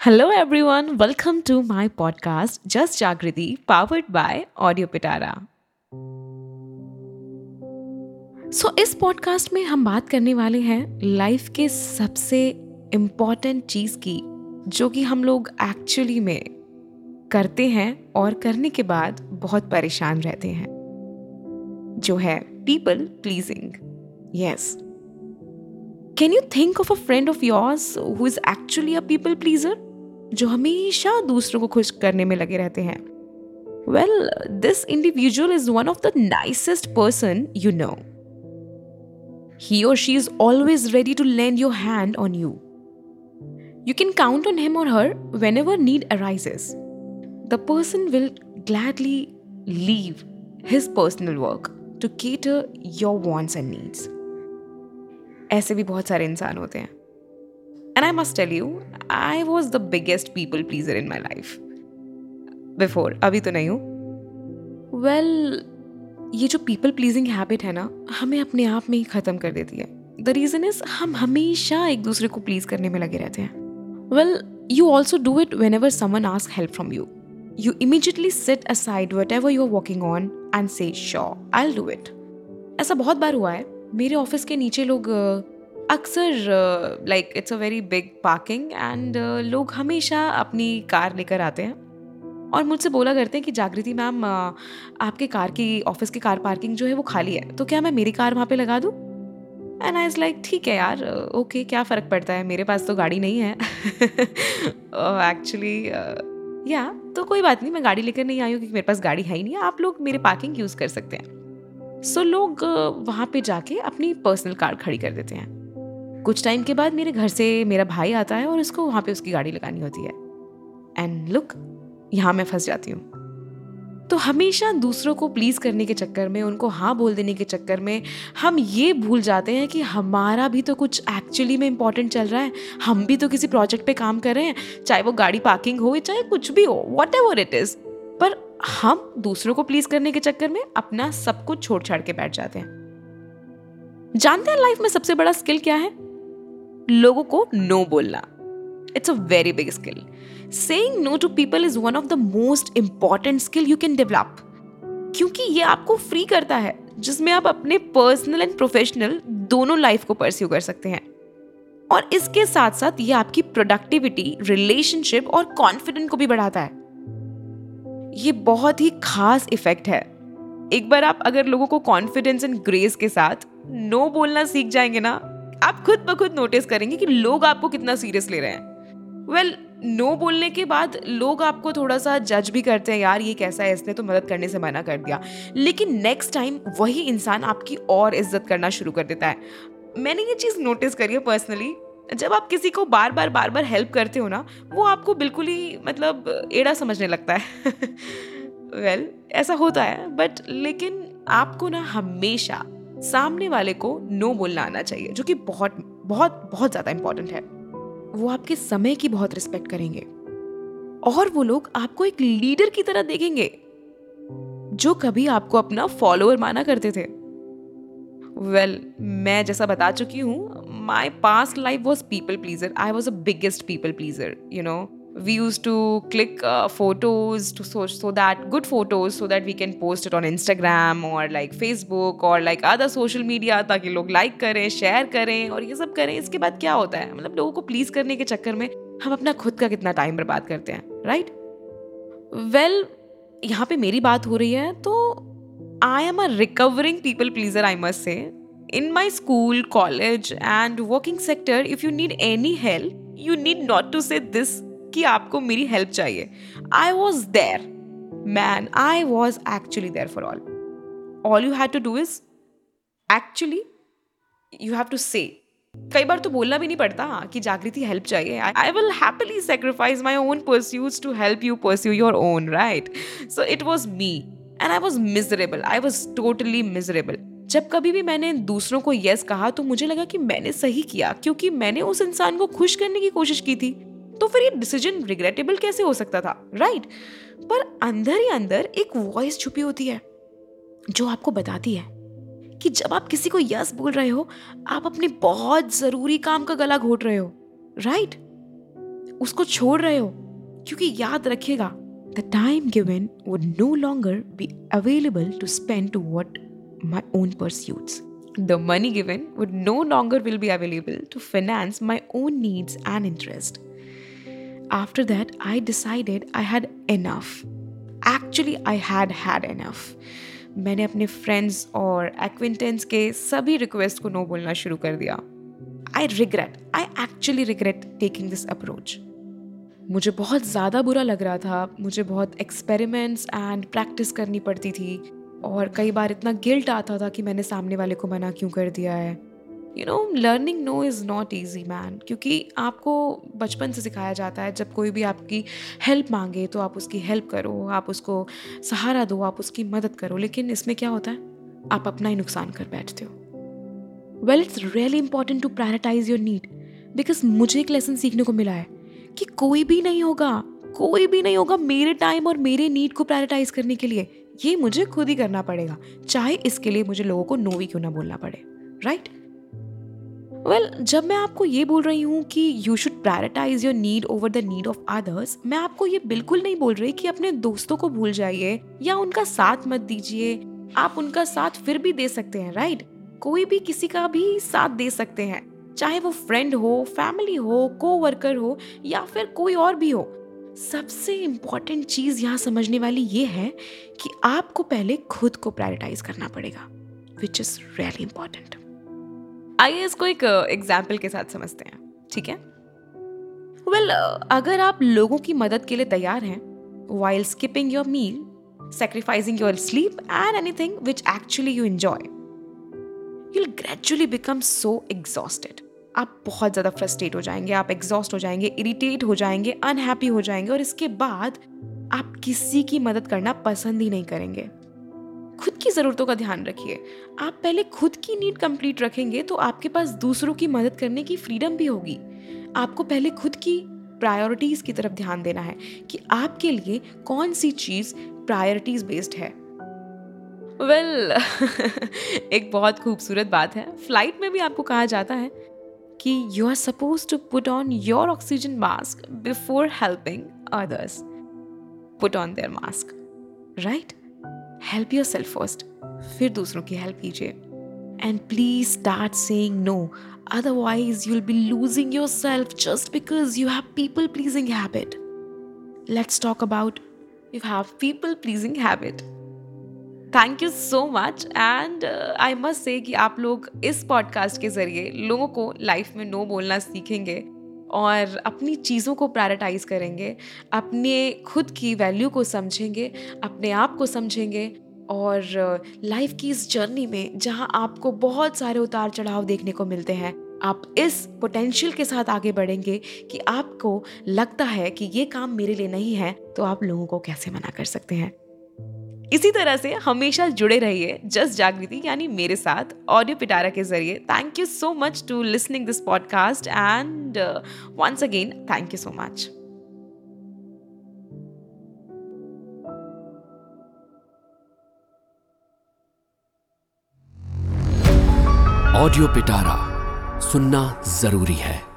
Hello, everyone. Welcome to my podcast, Just Jagriti, powered by Audio Pitara. सो इस podcast में हम बात करने वाले हैं लाइफ के सबसे इंपॉर्टेंट चीज़ की जो कि हम लोग एक्चुअली में करते हैं और करने के बाद बहुत परेशान रहते हैं जो है people pleasing yes can you think of a friend of yours who is actually a people pleaser जो हमेशा दूसरों को खुश करने में लगे रहते हैं। Well this individual is one of the nicest person you know he or she is always ready to land your hand on you you can count on him or her whenever need arises the person will gladly leave his personal work to cater your wants and needs ऐसे भी बहुत सारे इंसान होते हैं। And I must tell you I was the biggest people pleaser in my life before अभी तो नहीं हूँ। वेल well, ये जो पीपल प्लीजिंग हैबिट है ना हमें अपने आप में ही ख़त्म कर देती है। द रीज़न इज़ हम हमेशा एक दूसरे को प्लीज़ करने में लगे रहते हैं। Well you also do it whenever someone ask help from you you immediately sit aside whatever you're working on and say sure i'll do it. ऐसा बहुत बार हुआ है। मेरे ऑफ़िस के नीचे लोग अक्सर like it's a very big parking and लोग हमेशा अपनी कार लेकर आते हैं। और मुझसे बोला करते हैं कि जागृति मैम आपके कार की ऑफ़िस की कार पार्किंग जो है वो खाली है तो क्या मैं मेरी कार वहाँ पे लगा दूँ? एंड आई इज़ लाइक ठीक है यार ओके okay, क्या फ़र्क पड़ता है? मेरे पास तो गाड़ी नहीं है। एक्चुअली या तो कोई बात नहीं मैं गाड़ी लेकर नहीं आई हूँ क्योंकि मेरे पास गाड़ी है ही नहीं आप लोग मेरे पार्किंग यूज़ कर सकते हैं। सो so, लोग वहाँ पे जाके अपनी पर्सनल कार खड़ी कर देते हैं। कुछ टाइम के बाद मेरे घर से मेरा भाई आता है और उसको वहाँ पे उसकी गाड़ी लगानी होती है। एंड लुक यहाँ मैं फंस जाती हूँ। तो हमेशा दूसरों को प्लीज़ करने के चक्कर में, उनको हाँ बोल देने के चक्कर में हम ये भूल जाते हैं कि हमारा भी तो कुछ एक्चुअली में इम्पोर्टेंट चल रहा है। हम भी तो किसी प्रोजेक्ट पे काम कर रहे हैं, चाहे वो गाड़ी पार्किंग हो, चाहे कुछ भी हो वट एवर इट इज़ पर हम दूसरों को प्लीज़ करने के चक्कर में अपना सब कुछ छोड़ छाड़ के बैठ जाते हैं। जानते हैं लाइफ में सबसे बड़ा स्किल क्या है? लोगों को नो बोलना। It's a very big skill saying no to people is one of the most important skill you can develop क्योंकि ये आपको फ्री करता है, जिसमें आप अपने पर्सनल एंड प्रोफेशनल दोनों लाइफ को परस्यू कर सकते हैं। और इसके साथ साथ ये आपकी प्रोडक्टिविटी रिलेशनशिप और कॉन्फिडेंस को भी बढ़ाता है। ये बहुत ही खास इफ़ेक्ट है। एक बार आप अगर लोगों को कॉन्फिडेंस एंड ग्रेस के साथ नो बोलना सीख जाएँगे ना आप खुद ब खुद नोटिस करेंगे कि लोग आपको कितना सीरियस ले रहे हैं। वेल well, नो बोलने के बाद लोग आपको थोड़ा सा जज भी करते हैं यार ये कैसा है? इसने तो मदद करने से मना कर दिया। लेकिन नेक्स्ट टाइम वही इंसान आपकी और इज़्ज़त करना शुरू कर देता है। मैंने ये चीज़ नोटिस करी है पर्सनली जब आप किसी को बार बार बार बार हेल्प करते हो ना वो आपको बिल्कुल ही मतलब एड़ा समझने लगता है। वेल well, ऐसा होता है बट लेकिन आपको ना हमेशा सामने वाले को नो बोलना आना चाहिए जो कि बहुत बहुत बहुत ज़्यादा इंपॉर्टेंट है। वो आपके समय की बहुत रिस्पेक्ट करेंगे। और वो लोग आपको एक लीडर की तरह देखेंगे जो कभी आपको अपना फॉलोअर माना करते थे। वेल well, मैं जैसा बता चुकी हूँ my past life was people pleaser I was a biggest people pleaser you know we used to click uh, photos to so, so that good photos so that we can post it on instagram or like facebook or like other social media ताकि लोग like करें share करें और ये सब करें इसके बाद क्या होता है मतलब लोगों को प्लीज़ करने के चक्कर में हम अपना खुद का कितना टाइम बर्बाद करते हैं राइट वेल यहाँ पे मेरी बात हो रही है तो I am a recovering people pleaser I must say in my school, college, and working sector, if you need any help, you need not to say this कि आपको मेरी हेल्प चाहिए। I was there man I was actually there for all all you have to do is actually you have to say कई बार तो बोलना भी नहीं पड़ता हाँ कि जागृति हेल्प चाहिए। I will happily sacrifice my own pursuits to help you pursue your own right so it was me and I was miserable I was totally miserable जब कभी भी मैंने दूसरों को यस कहा तो मुझे लगा कि मैंने सही किया, क्योंकि मैंने उस इंसान को खुश करने की कोशिश की थी। तो फिर ये डिसीज़न रिग्रेटेबल कैसे हो सकता था? राइट पर अंदर ही अंदर एक वॉइस छुपी होती है, जो आपको बताती है कि जब आप किसी को यस बोल रहे हो, आप अपने बहुत ज़रूरी काम का गला घोट रहे हो। राइट उसको छोड़ रहे हो, क्योंकि याद रखिएगा the time given would no longer be available to spend to what my own pursuits the money given would no longer will be available to finance my own needs and interest. After that, i decided i had enough. Actually, i had had enough. मैंने अपने friends और acquaintance के सभी request को no बोलना शुरू कर दिया। I regret I actually regret taking this approach मुझे बहुत ज़्यादा बुरा लग रहा था। मुझे बहुत एक्सपेरिमेंट्स एंड प्रैक्टिस करनी पड़ती थी। और कई बार इतना गिल्ट आता था कि मैंने सामने वाले को मना क्यों कर दिया है। You know learning no is not easy man क्योंकि आपको बचपन से सिखाया जाता है, जब कोई भी आपकी हेल्प मांगे तो आप उसकी हेल्प करो, आप उसको सहारा दो, आप उसकी मदद करो। लेकिन इसमें क्या होता है? आप अपना ही नुकसान कर बैठते हो। Well it's really important to prioritize your need because मुझे एक लेसन सीखने को मिला है कि कोई भी नहीं होगा, कोई भी नहीं होगा मेरे टाइम और मेरे नीड को प्रायोरिटाइज करने के लिए। ये मुझे खुद ही करना पड़ेगा। चाहे इसके लिए मुझे लोगों को नो भी क्यों ना बोलना पड़े राइट वेल well, जब मैं आपको ये बोल रही हूँ कि you should prioritize your need over the need of others मैं आपको ये बिल्कुल नहीं बोल रही कि अपने दोस्तों को भूल जाइए या उनका साथ मत दीजिए। आप उनका साथ फिर भी दे सकते हैं राइट कोई भी किसी का भी साथ दे सकते हैं चाहे वो फ्रेंड हो फैमिली हो को वर्कर हो या फिर कोई और भी हो। सबसे इंपॉर्टेंट चीज़ यहाँ समझने वाली ये है कि आपको पहले खुद को प्रायोरिटाइज करना पड़ेगा विच इज़ रियली इंपॉर्टेंट आइए इसको एक एग्ज़ाम्पल के साथ समझते हैं ठीक है? वेल well, अगर आप लोगों की मदद के लिए तैयार हैं while skipping your meal sacrificing your sleep and anything which actually you enjoy you'll gradually become so exhausted. आप बहुत ज़्यादा फ्रस्ट्रेट हो जाएँगे आप एग्जॉस्ट हो जाएँगे इरिटेट हो जाएँगे अनहैप्पी हो जाएँगे और इसके बाद आप किसी की मदद करना पसंद ही नहीं करेंगे। खुद की ज़रूरतों का ध्यान रखिए। आप पहले खुद की नीड कंप्लीट रखेंगे तो आपके पास दूसरों की मदद करने की फ्रीडम भी होगी। आपको पहले खुद की प्रायोरिटीज़ की तरफ़ ध्यान देना है कि आपके लिए कौन सी चीज़ प्रायोरिटीज़ बेस्ड है। वेल well, एक बहुत खूबसूरत बात है। फ़्लाइट में भी आपको कहा जाता है कि you are suppose to put on your oxygen mask before helping others put on their mask right help yourself first फिर दूसरों की हेल्प कीजिए। And please start saying no otherwise you will be losing yourself just because you have people pleasing habit let's talk about you have people pleasing habit thank you so much and I must say कि आप लोग इस podcast के ज़रिए लोगों को life में no बोलना सीखेंगे। और अपनी चीज़ों को प्रायोरिटाइज करेंगे, अपने खुद की वैल्यू को समझेंगे, अपने आप को समझेंगे और लाइफ की इस जर्नी में जहाँ आपको बहुत सारे उतार चढ़ाव देखने को मिलते हैं, आप इस पोटेंशियल के साथ आगे बढ़ेंगे कि आपको लगता है कि ये काम मेरे लिए नहीं है तो आप लोगों को कैसे मना कर सकते हैं? इसी तरह से हमेशा जुड़े रहिए, जस्ट जागृति, यानी मेरे साथ ऑडियो पिटारा के ज़रिए। Thank you so much to listening this podcast and once again thank you so much audio Pitara सुनना ज़रूरी है।